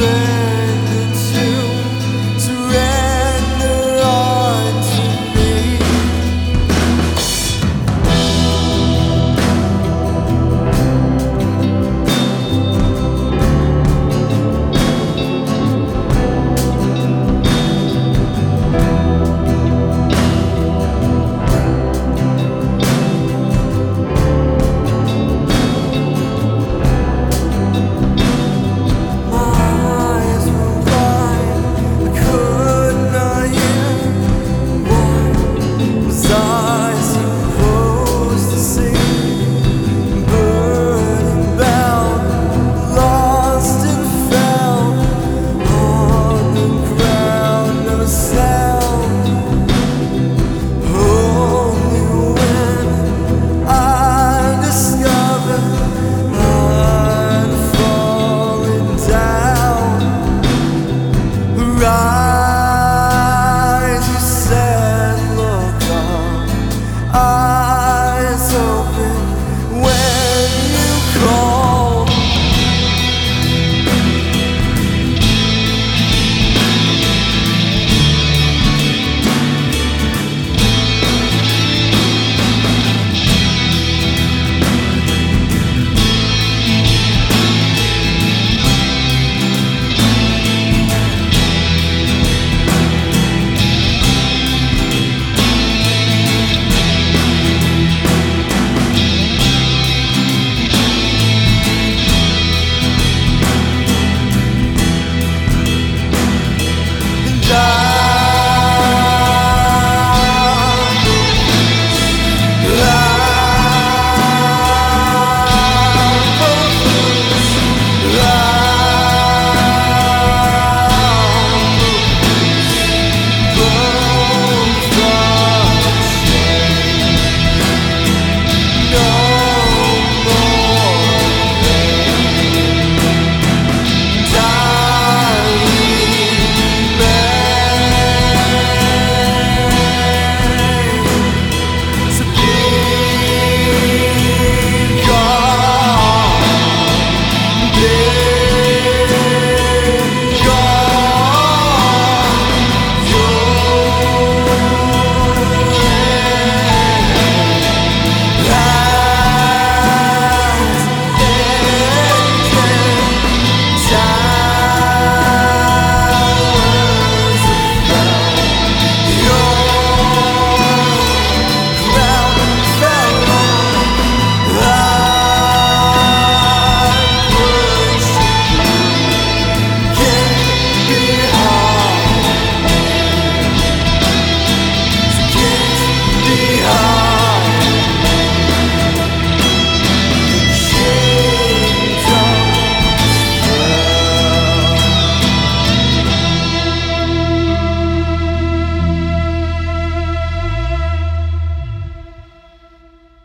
forever